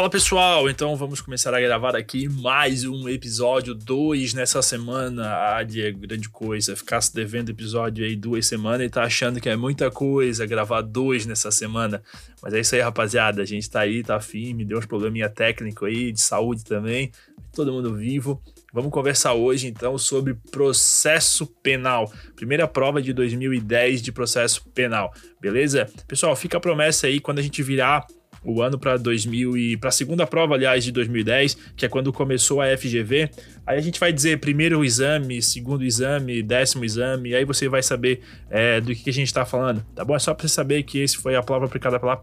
Fala pessoal, então vamos começar a gravar aqui mais um episódio 2 nessa semana. Ah, Diego, grande coisa. Ficasse devendo episódio aí duas semanas e tá achando que é muita coisa gravar dois nessa semana. Mas é isso aí, rapaziada. A gente tá aí, tá firme, deu uns probleminha técnico aí, de saúde também. Todo mundo vivo. Vamos conversar hoje então sobre processo penal. Primeira prova de 2010 de processo penal, beleza? Pessoal, fica a promessa aí quando a gente virar o ano para 2000 e para a segunda prova, aliás, de 2010, que é quando começou a FGV. Aí a gente vai dizer primeiro exame, segundo exame, décimo exame, aí você vai saber é, do que, a gente está falando, tá bom? É só para você saber que esse foi a prova aplicada pela,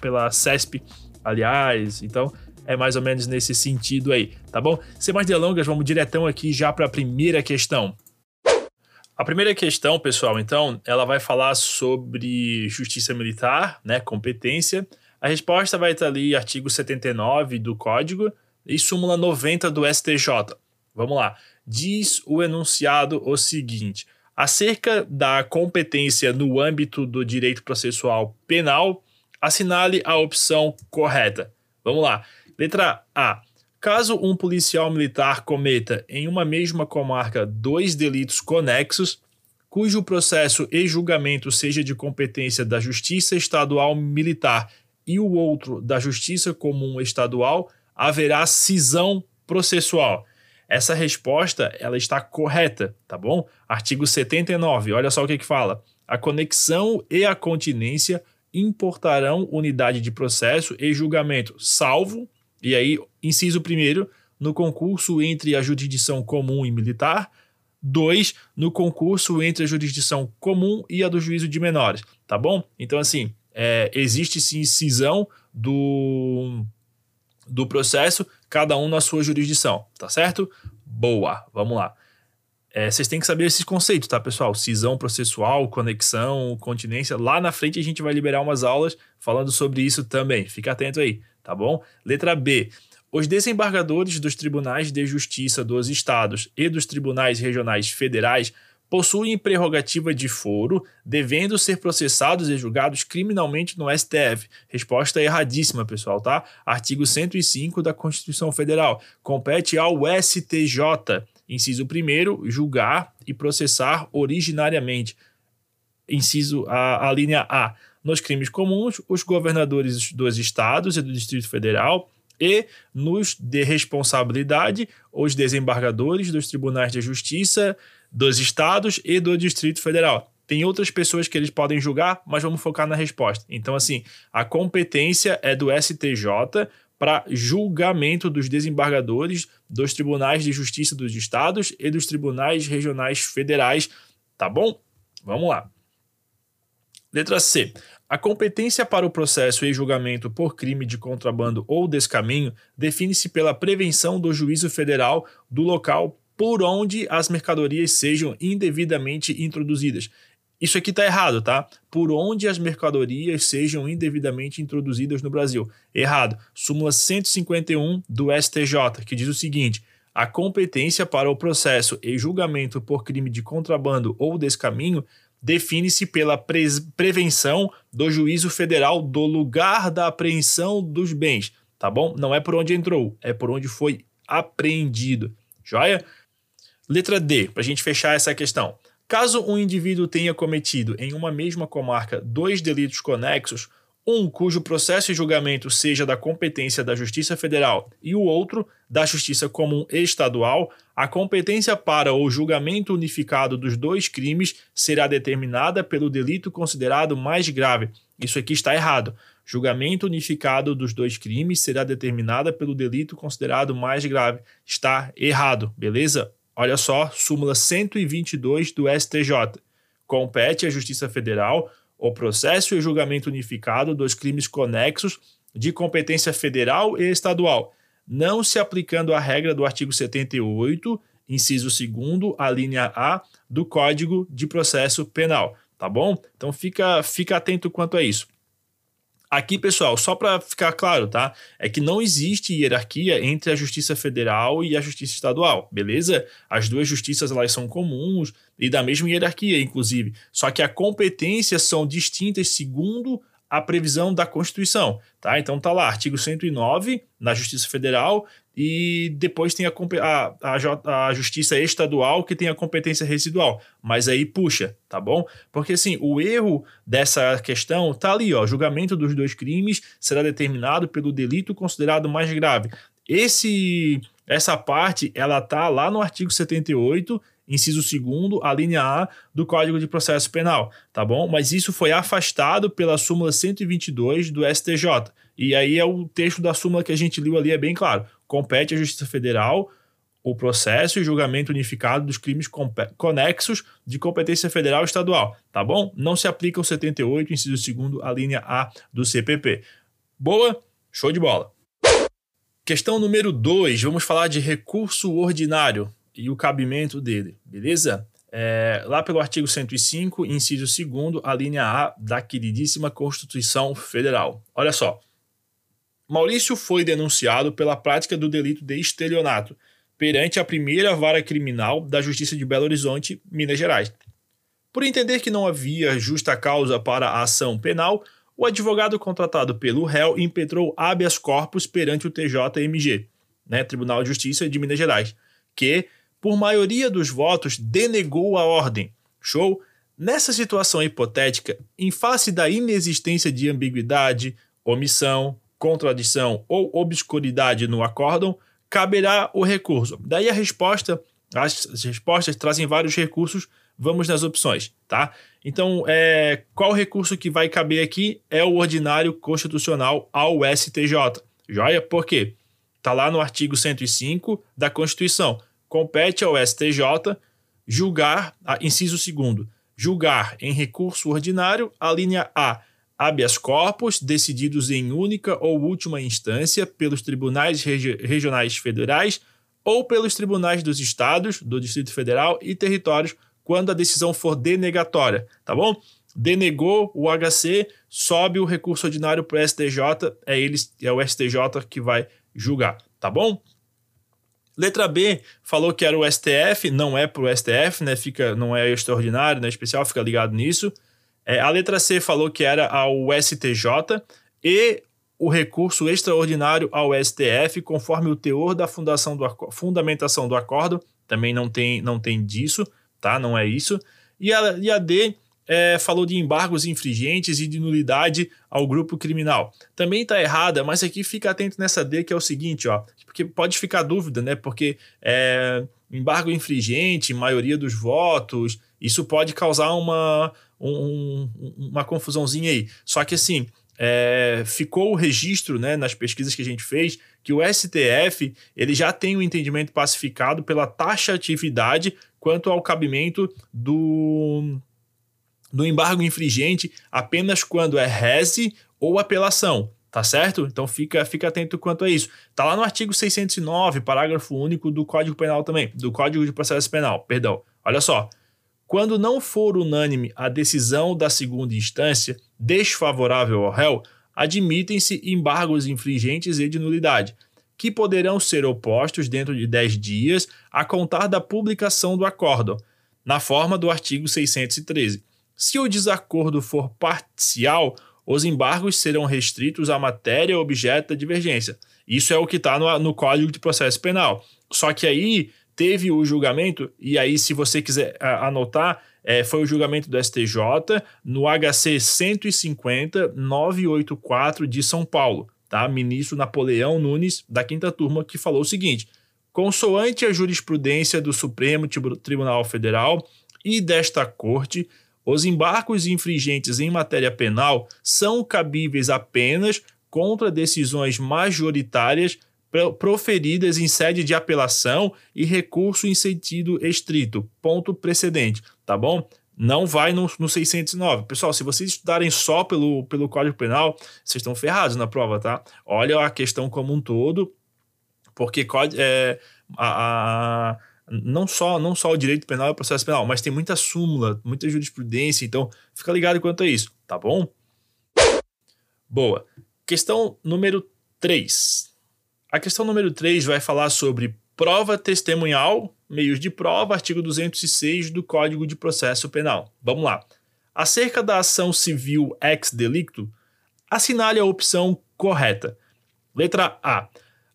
pela CESP, aliás, então é mais ou menos nesse sentido aí, tá bom? Sem mais delongas, vamos diretão aqui já para a primeira questão. A primeira questão, pessoal, então, ela vai falar sobre justiça militar, né, competência, a resposta vai estar ali, artigo 79 do Código e súmula 90 do STJ. Vamos lá. Diz o enunciado o seguinte: acerca da competência no âmbito do direito processual penal, assinale a opção correta. Vamos lá. Letra A. Caso um policial militar cometa em uma mesma comarca dois delitos conexos, cujo processo e julgamento seja de competência da Justiça Estadual Militar e o outro da Justiça Comum Estadual, haverá cisão processual. Essa resposta ela está correta, tá bom? Artigo 79, olha só o que, que fala. A conexão e a continência importarão unidade de processo e julgamento, salvo, e aí, inciso primeiro, no concurso entre a jurisdição comum e militar, dois, no concurso entre a jurisdição comum e a do juízo de menores, tá bom? Então, assim, é, existe sim cisão do, do processo, cada um na sua jurisdição, tá certo? Boa, vamos lá. É, vocês têm que saber esses conceitos, tá, pessoal? Cisão processual, conexão, continência. Lá na frente a gente vai liberar umas aulas falando sobre isso também. Fica atento aí, tá bom? Letra B. Os desembargadores dos tribunais de justiça dos estados e dos tribunais regionais federais possuem prerrogativa de foro, devendo ser processados e julgados criminalmente no STF. Resposta erradíssima, pessoal, tá? Artigo 105 da Constituição Federal. Compete ao STJ, inciso 1 julgar e processar originariamente. Inciso a, a linha A. Nos crimes comuns, os governadores dos estados e do Distrito Federal e nos de responsabilidade os desembargadores dos tribunais de justiça dos estados e do Distrito Federal. Tem outras pessoas que eles podem julgar, mas vamos focar na resposta. Então, assim, a competência é do STJ para julgamento dos desembargadores dos tribunais de justiça dos estados e dos tribunais regionais federais. Tá bom? Vamos lá. Letra C. A competência para o processo e julgamento por crime de contrabando ou descaminho define-se pela prevenção do juízo federal do local por onde as mercadorias sejam indevidamente introduzidas. Isso aqui está errado, tá? Por onde as mercadorias sejam indevidamente introduzidas no Brasil. Errado. Súmula 151 do STJ, que diz o seguinte: a competência para o processo e julgamento por crime de contrabando ou descaminho define-se pela pre prevenção do juízo federal do lugar da apreensão dos bens, tá bom? Não é por onde entrou, é por onde foi apreendido. Joia? Letra D, para a gente fechar essa questão. Caso um indivíduo tenha cometido em uma mesma comarca dois delitos conexos, um cujo processo e julgamento seja da competência da Justiça Federal e o outro da Justiça Comum Estadual, a competência para o julgamento unificado dos dois crimes será determinada pelo delito considerado mais grave. Isso aqui está errado. Julgamento unificado dos dois crimes será determinada pelo delito considerado mais grave. Está errado, beleza? Olha só, súmula 122 do STJ. Compete à Justiça Federal o processo e julgamento unificado dos crimes conexos de competência federal e estadual, não se aplicando a regra do artigo 78, inciso 2 a linha A do Código de Processo Penal, tá bom? Então fica, fica atento quanto a isso. Aqui, pessoal, só para ficar claro, tá? É que não existe hierarquia entre a Justiça Federal e a Justiça Estadual, beleza? As duas justiças elas são comuns e da mesma hierarquia, inclusive. Só que a competência são distintas segundo a previsão da Constituição, tá? Então tá lá, artigo 109 na Justiça Federal e depois tem a, a, a, Justiça Estadual que tem a competência residual. Mas aí puxa, tá bom? Porque assim, o erro dessa questão tá ali, ó. Julgamento dos dois crimes será determinado pelo delito considerado mais grave. Esse essa parte, ela tá lá no artigo 78 inciso 2 a linha A do Código de Processo Penal, tá bom? Mas isso foi afastado pela súmula 122 do STJ. E aí é o texto da súmula que a gente leu ali, é bem claro. Compete à Justiça Federal o processo e julgamento unificado dos crimes conexos de competência federal e estadual, tá bom? Não se aplica o 78, inciso 2 a linha A do CPP. Boa? Show de bola. Questão número 2, vamos falar de recurso ordinário e o cabimento dele, beleza? É, lá pelo artigo 105, inciso 2, a linha A da queridíssima Constituição Federal. Olha só. Maurício foi denunciado pela prática do delito de estelionato perante a primeira vara criminal da Justiça de Belo Horizonte, Minas Gerais. Por entender que não havia justa causa para a ação penal, o advogado contratado pelo réu impetrou habeas corpus perante o TJMG, né, Tribunal de Justiça de Minas Gerais, que por maioria dos votos, denegou a ordem. Show? Nessa situação hipotética, em face da inexistência de ambiguidade, omissão, contradição ou obscuridade no acórdão, caberá o recurso. Daí a resposta, as, respostas trazem vários recursos, vamos nas opções, tá? Então, é, qual recurso que vai caber aqui é o ordinário constitucional ao STJ. Joia? Por quê? Tá lá no artigo 105 da Constituição compete ao STJ julgar, inciso segundo, julgar em recurso ordinário a linha A, habeas corpus decididos em única ou última instância pelos tribunais regi regionais federais ou pelos tribunais dos estados, do Distrito Federal e territórios quando a decisão for denegatória, tá bom? Denegou o HC, sobe o recurso ordinário para o STJ, é eles, é o STJ que vai julgar, tá bom? Letra B falou que era o STF, não é para o STF, né? Fica, não é extraordinário, não é especial, fica ligado nisso. É, a letra C falou que era ao STJ e o recurso extraordinário ao STF, conforme o teor da fundação do, fundamentação do acordo, também não tem, não tem disso, tá? Não é isso. E a, e a D é, falou de embargos infringentes e de nulidade ao grupo criminal. Também está errada, mas aqui fica atento nessa D, que é o seguinte, ó, porque pode ficar dúvida, né? Porque é, embargo infringente, maioria dos votos, isso pode causar uma, um, uma confusãozinha aí. Só que assim, é, ficou o registro né, nas pesquisas que a gente fez que o STF ele já tem um entendimento pacificado pela taxatividade quanto ao cabimento do do embargo infringente apenas quando é rese ou apelação, tá certo? Então fica, fica atento quanto a isso. Tá lá no artigo 609, parágrafo único do Código Penal também, do Código de Processo Penal, perdão. Olha só. Quando não for unânime a decisão da segunda instância desfavorável ao réu, admitem-se embargos infringentes e de nulidade, que poderão ser opostos dentro de 10 dias a contar da publicação do acórdão, na forma do artigo 613 se o desacordo for parcial, os embargos serão restritos à matéria objeto da divergência. Isso é o que está no, no Código de Processo Penal. Só que aí teve o julgamento, e aí, se você quiser anotar, é, foi o julgamento do STJ no HC 150-984 de São Paulo, tá? Ministro Napoleão Nunes, da quinta turma, que falou o seguinte: consoante a jurisprudência do Supremo Tribunal Federal e desta Corte, os embargos infringentes em matéria penal são cabíveis apenas contra decisões majoritárias proferidas em sede de apelação e recurso em sentido estrito. Ponto precedente, tá bom? Não vai no, no 609. Pessoal, se vocês estudarem só pelo, pelo Código Penal, vocês estão ferrados na prova, tá? Olha a questão como um todo, porque é, a, a não só não só o direito penal e o processo penal, mas tem muita súmula, muita jurisprudência, então fica ligado quanto a isso, tá bom? Boa. Questão número 3. A questão número 3 vai falar sobre prova testemunhal, meios de prova, artigo 206 do Código de Processo Penal. Vamos lá. Acerca da ação civil ex delicto, Assinale a opção correta. Letra A.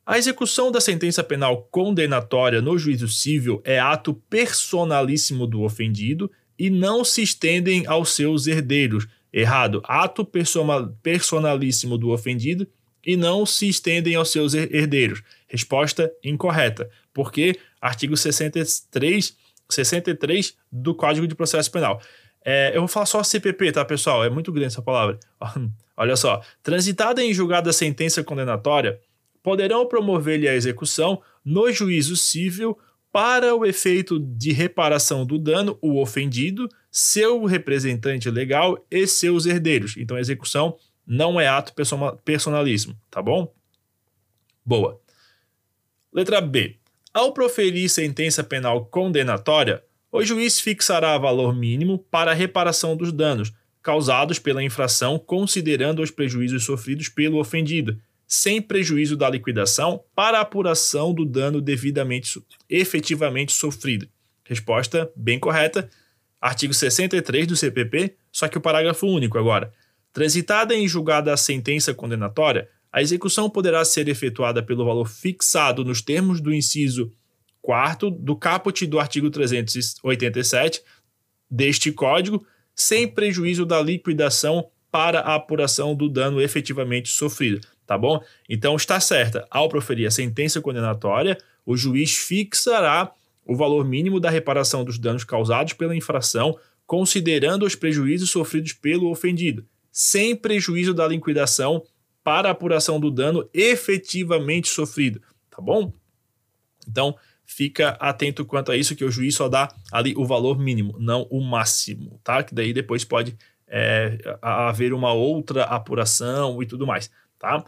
A execução da sentença penal condenatória no juízo civil é ato personalíssimo do ofendido e não se estendem aos seus herdeiros. Errado. Ato personalíssimo do ofendido e não se estendem aos seus herdeiros. Resposta incorreta. Porque artigo 63, 63 do Código de Processo Penal. É, eu vou falar só CPP, tá, pessoal? É muito grande essa palavra. Olha só. Transitada em julgada a sentença condenatória, poderão promover-lhe a execução no juízo civil para o efeito de reparação do dano o ofendido, seu representante legal e seus herdeiros. Então, a execução não é ato personalismo, tá bom? Boa. Letra B. Ao proferir sentença penal condenatória, o juiz fixará valor mínimo para a reparação dos danos causados pela infração, considerando os prejuízos sofridos pelo ofendido, sem prejuízo da liquidação, para a apuração do dano devidamente efetivamente sofrido. Resposta bem correta. Artigo 63 do CPP, só que o parágrafo único agora. Transitada em julgada a sentença condenatória, a execução poderá ser efetuada pelo valor fixado nos termos do inciso 4 do caput do artigo 387 deste Código, sem prejuízo da liquidação para a apuração do dano efetivamente sofrido, tá bom? Então está certa. Ao proferir a sentença condenatória, o juiz fixará o valor mínimo da reparação dos danos causados pela infração, considerando os prejuízos sofridos pelo ofendido, sem prejuízo da liquidação para apuração do dano efetivamente sofrido, tá bom? Então, fica atento quanto a isso, que o juiz só dá ali o valor mínimo, não o máximo, tá? Que daí depois pode é, haver uma outra apuração e tudo mais, tá?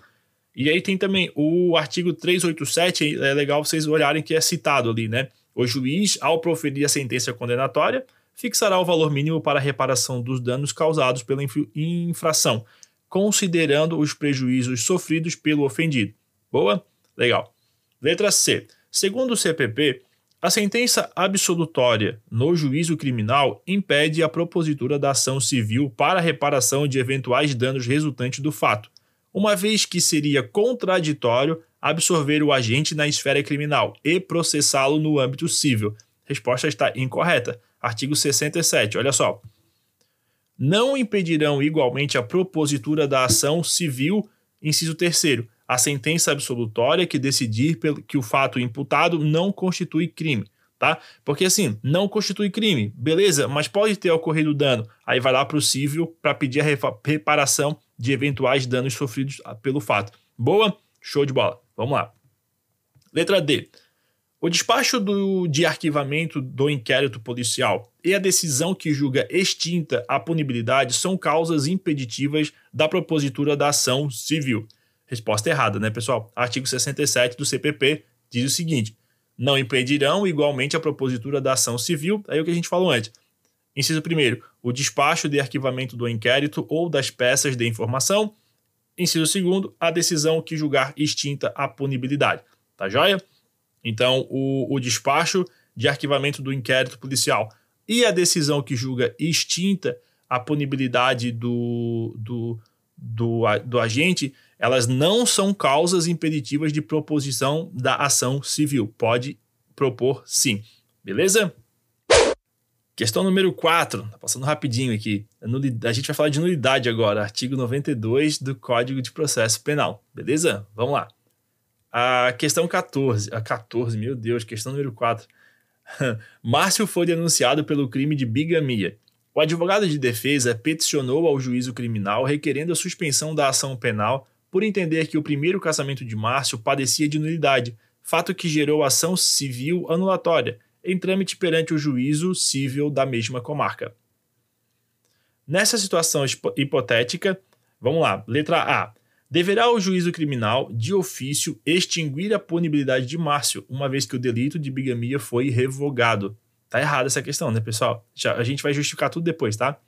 E aí tem também o artigo 387, é legal vocês olharem que é citado ali, né? O juiz, ao proferir a sentença condenatória, fixará o valor mínimo para a reparação dos danos causados pela infração, considerando os prejuízos sofridos pelo ofendido. Boa? Legal. Letra C. Segundo o CPP, a sentença absolutória no juízo criminal impede a propositura da ação civil para a reparação de eventuais danos resultantes do fato, uma vez que seria contraditório absorver o agente na esfera criminal e processá-lo no âmbito civil. Resposta está incorreta. Artigo 67, olha só. Não impedirão igualmente a propositura da ação civil, inciso 3 a sentença absolutória que decidir que o fato imputado não constitui crime, tá? Porque assim, não constitui crime, beleza, mas pode ter ocorrido dano. Aí vai lá para o civil para pedir a reparação de eventuais danos sofridos pelo fato. Boa? Show de bola. Vamos lá. Letra D. O despacho do, de arquivamento do inquérito policial e a decisão que julga extinta a punibilidade são causas impeditivas da propositura da ação civil. Resposta errada, né, pessoal? Artigo 67 do CPP diz o seguinte: não impedirão igualmente a propositura da ação civil, aí é o que a gente falou antes. Inciso 1. O despacho de arquivamento do inquérito ou das peças de informação Inciso 2, a decisão que julgar extinta a punibilidade. Tá joia? Então, o, o despacho de arquivamento do inquérito policial e a decisão que julga extinta a punibilidade do, do, do, do agente, elas não são causas impeditivas de proposição da ação civil. Pode propor sim. Beleza? Questão número 4, tá passando rapidinho aqui. A gente vai falar de nulidade agora, artigo 92 do Código de Processo Penal, beleza? Vamos lá. A questão 14, a 14, meu Deus, questão número 4. Márcio foi denunciado pelo crime de bigamia. O advogado de defesa peticionou ao juízo criminal requerendo a suspensão da ação penal por entender que o primeiro casamento de Márcio padecia de nulidade, fato que gerou ação civil anulatória em trâmite perante o juízo civil da mesma comarca. Nessa situação hipotética, vamos lá, letra A. Deverá o juízo criminal, de ofício, extinguir a punibilidade de Márcio, uma vez que o delito de bigamia foi revogado. Tá errada essa questão, né, pessoal? Já, a gente vai justificar tudo depois, tá?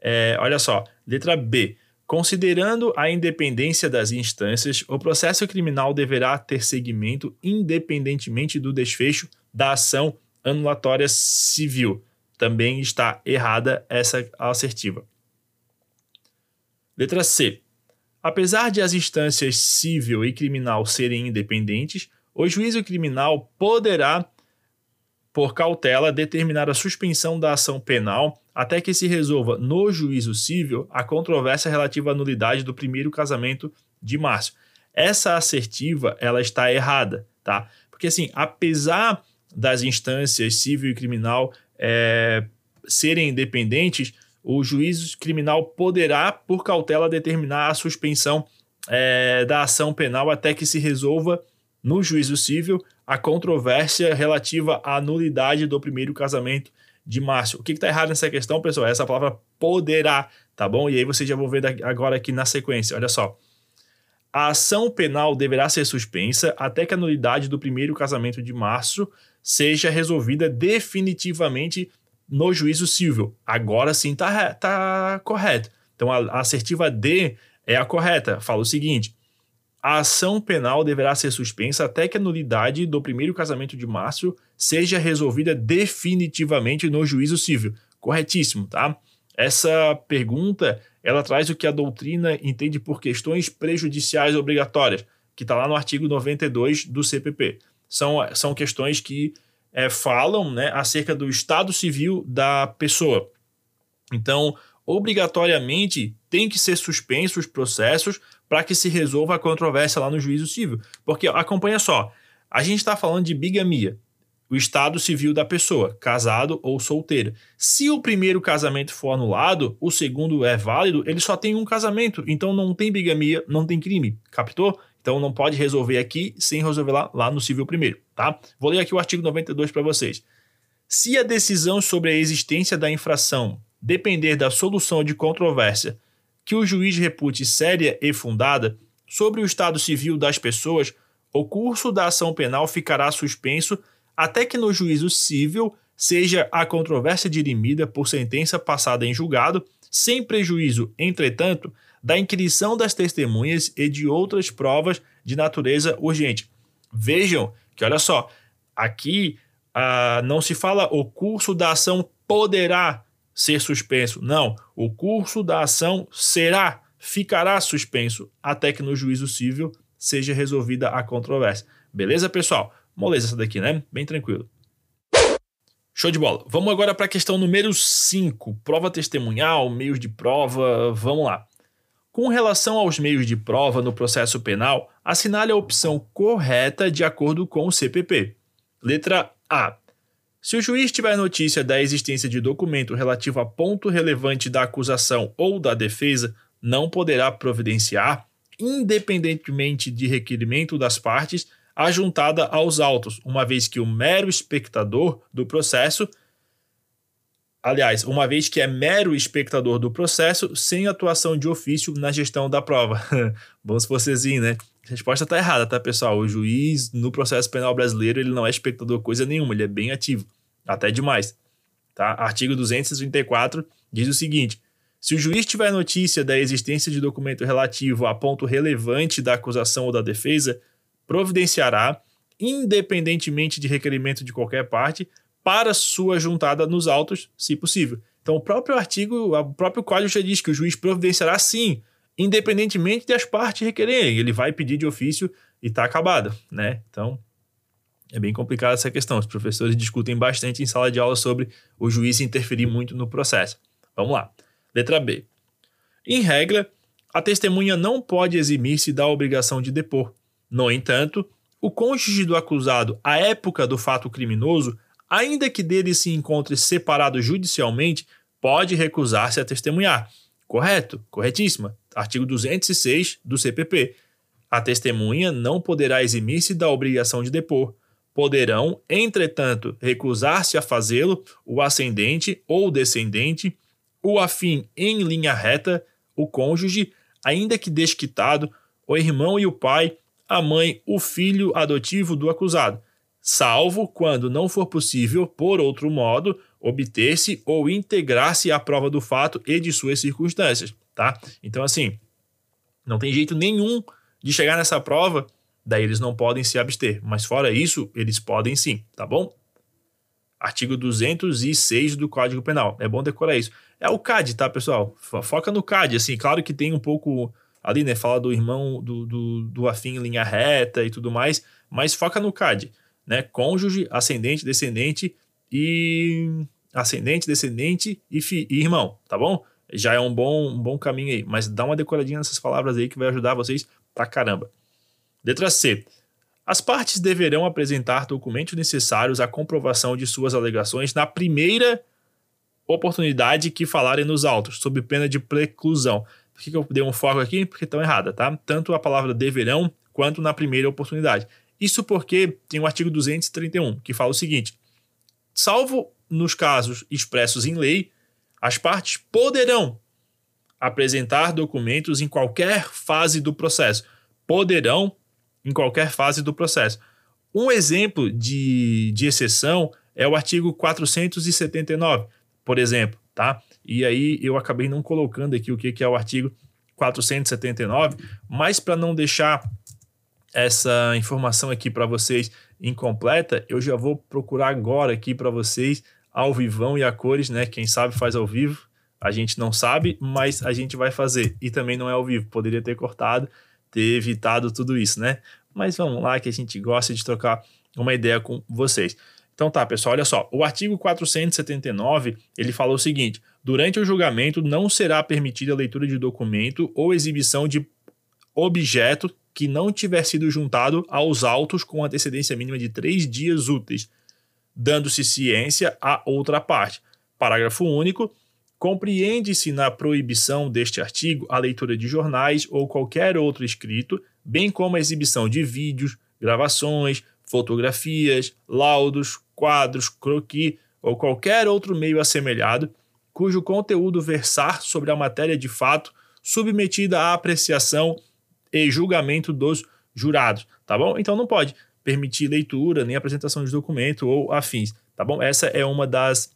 É, olha só, letra B. Considerando a independência das instâncias, o processo criminal deverá ter seguimento independentemente do desfecho da ação anulatória civil. Também está errada essa assertiva. Letra C. Apesar de as instâncias civil e criminal serem independentes, o juízo criminal poderá, por cautela, determinar a suspensão da ação penal até que se resolva no juízo civil a controvérsia relativa à nulidade do primeiro casamento de Márcio. Essa assertiva, ela está errada, tá? Porque assim, apesar das instâncias civil e criminal é, serem independentes, o juízo criminal poderá, por cautela, determinar a suspensão é, da ação penal até que se resolva no juízo civil a controvérsia relativa à nulidade do primeiro casamento de Márcio. O que está errado nessa questão, pessoal? Essa palavra poderá, tá bom? E aí vocês já vão ver agora aqui na sequência. Olha só. A ação penal deverá ser suspensa até que a nulidade do primeiro casamento de Márcio seja resolvida definitivamente no juízo civil. Agora sim tá, tá correto. Então a, a assertiva D é a correta. Fala o seguinte: a ação penal deverá ser suspensa até que a nulidade do primeiro casamento de Márcio seja resolvida definitivamente no juízo civil. Corretíssimo, tá? Essa pergunta ela traz o que a doutrina entende por questões prejudiciais obrigatórias, que está lá no artigo 92 do CPP. São, são questões que é, falam né, acerca do estado civil da pessoa. Então, obrigatoriamente tem que ser suspensos os processos para que se resolva a controvérsia lá no juízo civil. Porque acompanha só, a gente está falando de bigamia, o estado civil da pessoa, casado ou solteiro. Se o primeiro casamento for anulado, o segundo é válido, ele só tem um casamento, então não tem bigamia, não tem crime, captou? Então não pode resolver aqui sem resolver lá, lá no civil primeiro, tá? Vou ler aqui o artigo 92 para vocês. Se a decisão sobre a existência da infração depender da solução de controvérsia que o juiz repute séria e fundada sobre o estado civil das pessoas, o curso da ação penal ficará suspenso até que no juízo civil seja a controvérsia dirimida por sentença passada em julgado, sem prejuízo, entretanto, da inquirição das testemunhas e de outras provas de natureza urgente. Vejam que, olha só, aqui ah, não se fala o curso da ação poderá ser suspenso. Não, o curso da ação será, ficará suspenso até que no juízo civil seja resolvida a controvérsia. Beleza, pessoal? Moleza essa daqui, né? Bem tranquilo. Show de bola. Vamos agora para a questão número 5, prova testemunhal, meios de prova. Vamos lá. Com relação aos meios de prova no processo penal, assinale a opção correta de acordo com o CPP. Letra A. Se o juiz tiver notícia da existência de documento relativo a ponto relevante da acusação ou da defesa, não poderá providenciar, independentemente de requerimento das partes, a juntada aos autos, uma vez que o mero espectador do processo aliás, uma vez que é mero espectador do processo, sem atuação de ofício na gestão da prova. Bom se fosse assim, né? A resposta está errada, tá, pessoal? O juiz, no processo penal brasileiro, ele não é espectador coisa nenhuma, ele é bem ativo, até demais. Tá? Artigo 234 diz o seguinte: se o juiz tiver notícia da existência de documento relativo a ponto relevante da acusação ou da defesa, providenciará, independentemente de requerimento de qualquer parte, para sua juntada nos autos, se possível. Então, o próprio artigo, o próprio código já diz que o juiz providenciará sim, independentemente das partes requererem. Ele vai pedir de ofício e está acabado, né? Então, é bem complicada essa questão. Os professores discutem bastante em sala de aula sobre o juiz interferir muito no processo. Vamos lá. Letra B. Em regra, a testemunha não pode eximir-se da obrigação de depor. No entanto, o cônjuge do acusado, à época do fato criminoso, ainda que dele se encontre separado judicialmente, pode recusar-se a testemunhar. Correto? Corretíssima. Artigo 206 do CPP. A testemunha não poderá eximir-se da obrigação de depor. Poderão, entretanto, recusar-se a fazê-lo o ascendente ou descendente, o afim em linha reta, o cônjuge, ainda que desquitado, o irmão e o pai, a mãe, o filho adotivo do acusado, salvo quando não for possível, por outro modo, obter-se ou integrar-se à prova do fato e de suas circunstâncias, tá? Então, assim, não tem jeito nenhum de chegar nessa prova, daí eles não podem se abster, mas fora isso, eles podem sim, tá bom? Artigo 206 do Código Penal. É bom decorar isso. É o CAD, tá, pessoal? Foca no CAD, assim, claro que tem um pouco ali, né? Fala do irmão do, do, do afim em linha reta e tudo mais, mas foca no CAD, né? Cônjuge, ascendente, descendente e. Ascendente, descendente e, fi, e irmão, tá bom? Já é um bom, um bom caminho aí, mas dá uma decoradinha nessas palavras aí que vai ajudar vocês pra caramba. Letra C. As partes deverão apresentar documentos necessários à comprovação de suas alegações na primeira oportunidade que falarem nos autos, sob pena de preclusão. Por que, que eu dei um foco aqui? Porque estão errada, tá? Tanto a palavra deverão quanto na primeira oportunidade. Isso porque tem o artigo 231, que fala o seguinte: salvo nos casos expressos em lei, as partes poderão apresentar documentos em qualquer fase do processo. Poderão em qualquer fase do processo. Um exemplo de, de exceção é o artigo 479, por exemplo, tá? E aí eu acabei não colocando aqui o que, que é o artigo 479, mas para não deixar essa informação aqui para vocês incompleta, eu já vou procurar agora aqui para vocês ao vivão e a cores, né? Quem sabe faz ao vivo. A gente não sabe, mas a gente vai fazer. E também não é ao vivo. Poderia ter cortado, ter evitado tudo isso, né? Mas vamos lá que a gente gosta de trocar uma ideia com vocês. Então tá, pessoal, olha só. O artigo 479, ele fala o seguinte: durante o julgamento não será permitida a leitura de documento ou exibição de objeto que não tiver sido juntado aos autos com antecedência mínima de três dias úteis, dando-se ciência à outra parte. Parágrafo único. Compreende-se na proibição deste artigo a leitura de jornais ou qualquer outro escrito, bem como a exibição de vídeos, gravações, fotografias, laudos, quadros, croquis ou qualquer outro meio assemelhado, cujo conteúdo versar sobre a matéria de fato submetida à apreciação e julgamento dos jurados, tá bom? Então não pode permitir leitura nem apresentação de documento ou afins, tá bom? Essa é uma das,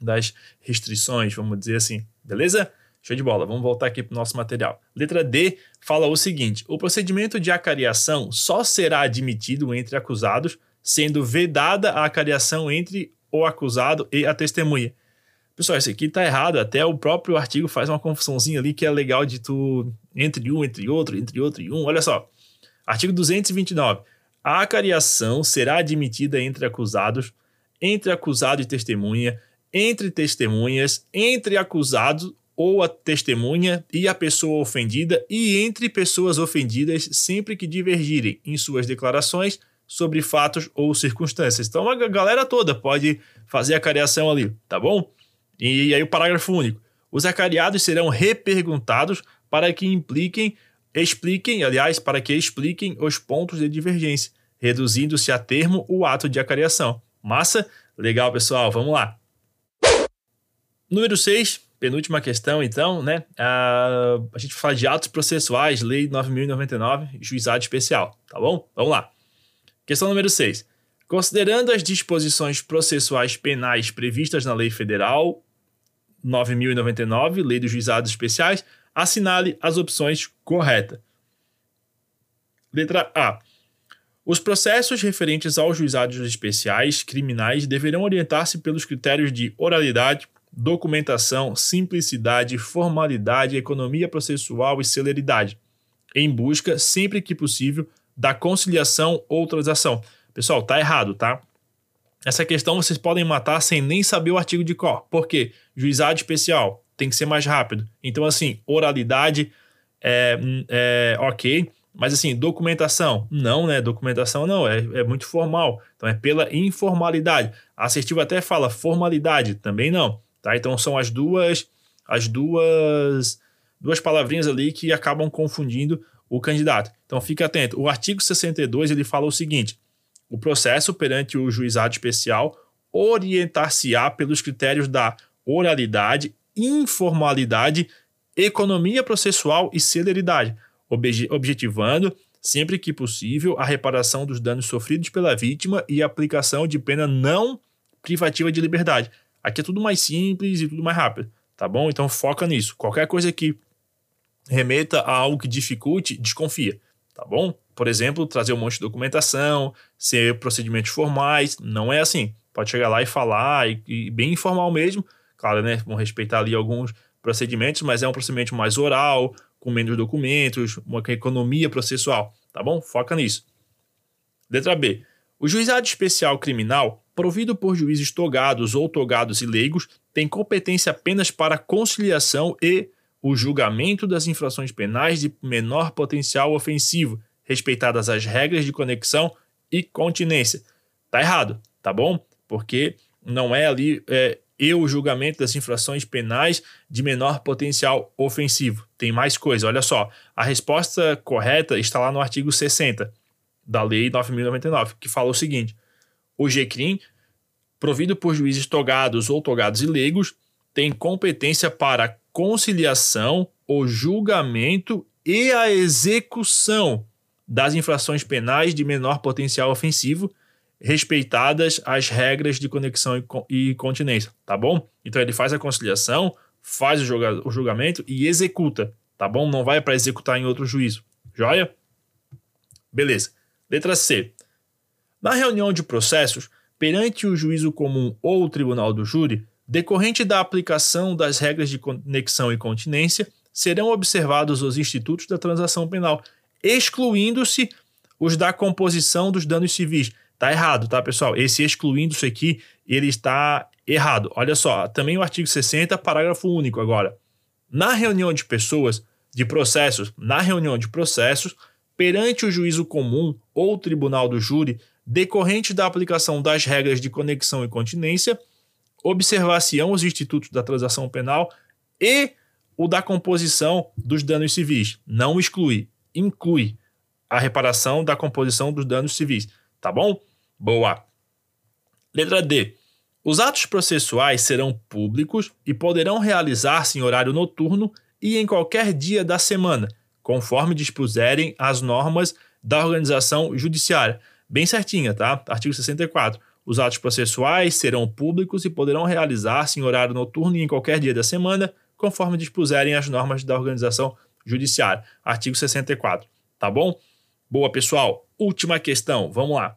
das restrições, vamos dizer assim, beleza? Show de bola, vamos voltar aqui para o nosso material. Letra D fala o seguinte: o procedimento de acariação só será admitido entre acusados sendo vedada a acariação entre o acusado e a testemunha. Pessoal, isso aqui tá errado, até o próprio artigo faz uma confusãozinha ali que é legal de tu entre um, entre outro, entre outro e um. Olha só. Artigo 229. A acariação será admitida entre acusados, entre acusado e testemunha, entre testemunhas, entre acusado ou a testemunha e a pessoa ofendida e entre pessoas ofendidas sempre que divergirem em suas declarações sobre fatos ou circunstâncias. Então a galera toda pode fazer a cariação ali, tá bom? E, aí o parágrafo único. Os acariados serão reperguntados para que impliquem, expliquem, aliás, para que expliquem os pontos de divergência, reduzindo-se a termo o ato de acariação. Massa? Legal, pessoal, vamos lá. Número 6, penúltima questão, então, né? A, a gente fala de atos processuais, Lei 9.099, juizado especial, tá bom? Vamos lá. Questão número 6. Considerando as disposições processuais penais previstas na Lei Federal 9.099, Lei dos Juizados Especiais, assinale as opções corretas. Letra A. Os processos referentes aos juizados especiais criminais deverão orientar-se pelos critérios de oralidade, documentação, simplicidade, formalidade, economia processual e celeridade, em busca, sempre que possível, da conciliação ou transação. Pessoal, tá errado, tá? Essa questão vocês podem matar sem nem saber o artigo de cor. Por quê? Juizado especial tem que ser mais rápido. Então, assim, oralidade é, é ok, mas assim, documentação, não, né? Documentação não, é, é muito formal. Então, é pela informalidade. A assertiva até fala formalidade, também não. Tá? Então, são as duas, as duas, duas palavrinhas ali que acabam confundindo o candidato. Então fique atento. O artigo 62 ele fala o seguinte: o processo perante o juizado especial orientar-se-á pelos critérios da oralidade, informalidade, economia processual e celeridade, objetivando, sempre que possível, a reparação dos danos sofridos pela vítima e a aplicação de pena não privativa de liberdade. Aqui é tudo mais simples e tudo mais rápido, tá bom? Então foca nisso. Qualquer coisa que remeta a algo que dificulte, desconfia, tá bom? Por exemplo, trazer um monte de documentação, ser procedimentos formais, não é assim. Pode chegar lá e falar, e, e bem informal mesmo, claro, né? Vão respeitar ali alguns procedimentos, mas é um procedimento mais oral, com menos documentos, uma economia processual, tá bom? Foca nisso. Letra B. O juizado especial criminal, provido por juízes togados ou togados e leigos, tem competência apenas para conciliação e o julgamento das infrações penais de menor potencial ofensivo, respeitadas as regras de conexão e continência. Tá errado, tá bom? Porque não é ali é, e o julgamento das infrações penais de menor potencial ofensivo. Tem mais coisa, olha só. A resposta correta está lá no artigo 60 da Lei 9.099, que fala o seguinte: o GCRIM, provido por juízes togados ou togados e leigos, tem competência para conciliação, o julgamento e a execução das infrações penais de menor potencial ofensivo respeitadas as regras de conexão e continência, tá bom? Então ele faz a conciliação, faz o, julgamento e executa, tá bom? Não vai para executar em outro juízo. Joia? Beleza. Letra C. Na reunião de processos, perante o juízo comum ou o tribunal do júri, decorrente da aplicação das regras de conexão e continência, serão observados os institutos da transação penal, excluindo-se os da composição dos danos civis Tá errado, tá, pessoal? Esse excluindo isso aqui, ele está errado. Olha só, também o artigo 60, parágrafo único agora. Na reunião de pessoas, de processos, na reunião de processos, perante o juízo comum ou tribunal do júri, decorrente da aplicação das regras de conexão e continência, observar-se-ão os institutos da transação penal e o da composição dos danos civis. Não exclui, inclui a reparação da composição dos danos civis. Tá bom? Boa. Letra D. Os atos processuais serão públicos e poderão realizar-se em horário noturno e em qualquer dia da semana, conforme dispuserem as normas da organização judiciária. Bem certinha, tá? Artigo 64. Os atos processuais serão públicos e poderão realizar-se em horário noturno e em qualquer dia da semana, conforme dispuserem as normas da organização judiciária. Artigo 64. Tá bom? Boa, pessoal. Última questão. Vamos lá.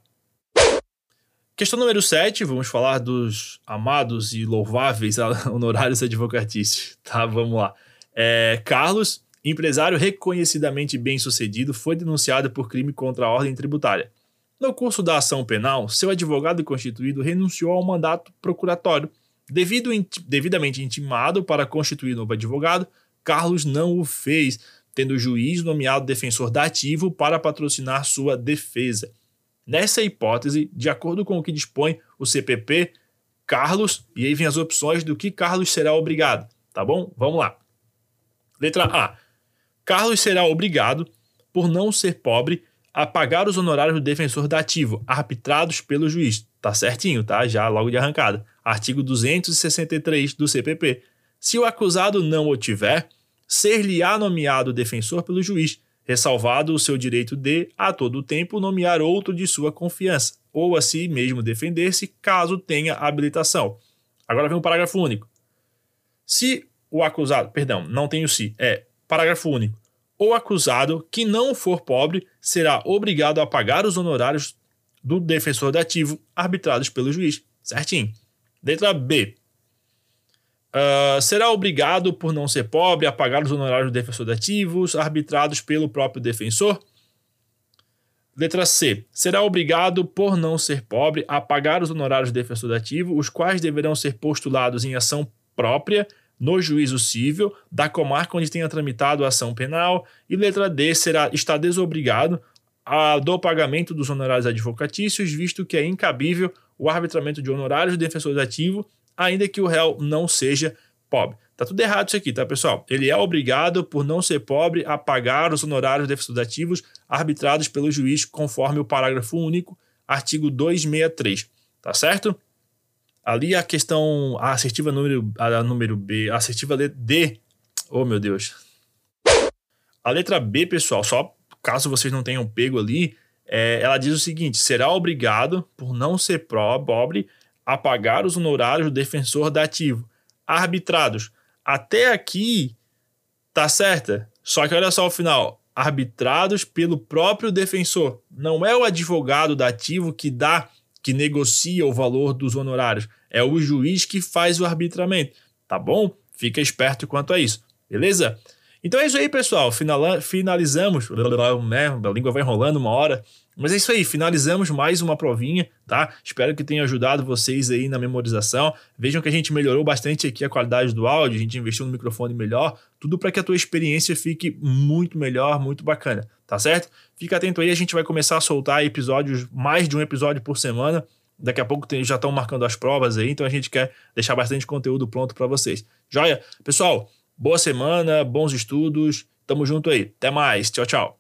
Questão número 7, vamos falar dos amados e louváveis honorários advocatícios. Tá, vamos lá. É, Carlos, empresário reconhecidamente bem-sucedido, foi denunciado por crime contra a ordem tributária. No curso da ação penal, seu advogado constituído renunciou ao mandato procuratório. Devido, devidamente intimado para constituir novo advogado, Carlos não o fez, tendo o juiz nomeado defensor dativo para patrocinar sua defesa. Nessa hipótese, de acordo com o que dispõe o CPP, Carlos, e aí vem as opções do que Carlos será obrigado, tá bom? Vamos lá. Letra A. Carlos será obrigado, por não ser pobre, a pagar os honorários do defensor dativo, arbitrados pelo juiz. Tá certinho, tá? Já logo de arrancada. Artigo 263 do CPP. Se o acusado não o tiver, ser-lhe-á nomeado defensor pelo juiz, ressalvado o seu direito de, a todo tempo, nomear outro de sua confiança, ou a si mesmo defender-se, caso tenha habilitação. Agora vem um parágrafo único. Se o acusado, perdão, não tem o se, é parágrafo único. O acusado que não for pobre será obrigado a pagar os honorários do defensor dativo arbitrados pelo juiz. Certinho. Letra B. Uh, será obrigado, por não ser pobre, a pagar os honorários defensorativos arbitrados pelo próprio defensor? Letra C. Será obrigado, por não ser pobre, a pagar os honorários defensorativos, os quais deverão ser postulados em ação própria no juízo civil da comarca onde tenha tramitado a ação penal. E letra D. Será, está desobrigado a, do pagamento dos honorários advocatícios, visto que é incabível o arbitramento de honorários defensorativos ainda que o réu não seja pobre. Tá tudo errado isso aqui, tá, pessoal? Ele é obrigado, por não ser pobre, a pagar os honorários defensivativos arbitrados pelo juiz, conforme o parágrafo único, artigo 263, tá certo? Ali a questão, a assertiva número, a número B, a assertiva D, oh meu Deus. A letra B, pessoal, só caso vocês não tenham pego ali, é, ela diz o seguinte: será obrigado, por não ser pobre, a pagar os honorários do defensor dativo, arbitrados. Até aqui tá certa. Só que olha só o final, arbitrados pelo próprio defensor. Não é o advogado dativo que dá, que negocia o valor dos honorários, é o juiz que faz o arbitramento, tá bom? Fica esperto quanto a isso, beleza? Então é isso aí, pessoal. Finalizamos. Né? A língua vai enrolando uma hora. Mas é isso aí, finalizamos mais uma provinha, tá? Espero que tenha ajudado vocês aí na memorização. Vejam que a gente melhorou bastante aqui a qualidade do áudio, a gente investiu no microfone melhor, tudo para que a tua experiência fique muito melhor, muito bacana, tá certo? Fica atento aí, a gente vai começar a soltar episódios, mais de um episódio por semana. Daqui a pouco tem, já estão marcando as provas aí, então a gente quer deixar bastante conteúdo pronto para vocês. Joia? Pessoal, boa semana, bons estudos. Tamo junto aí. Até mais. Tchau, tchau.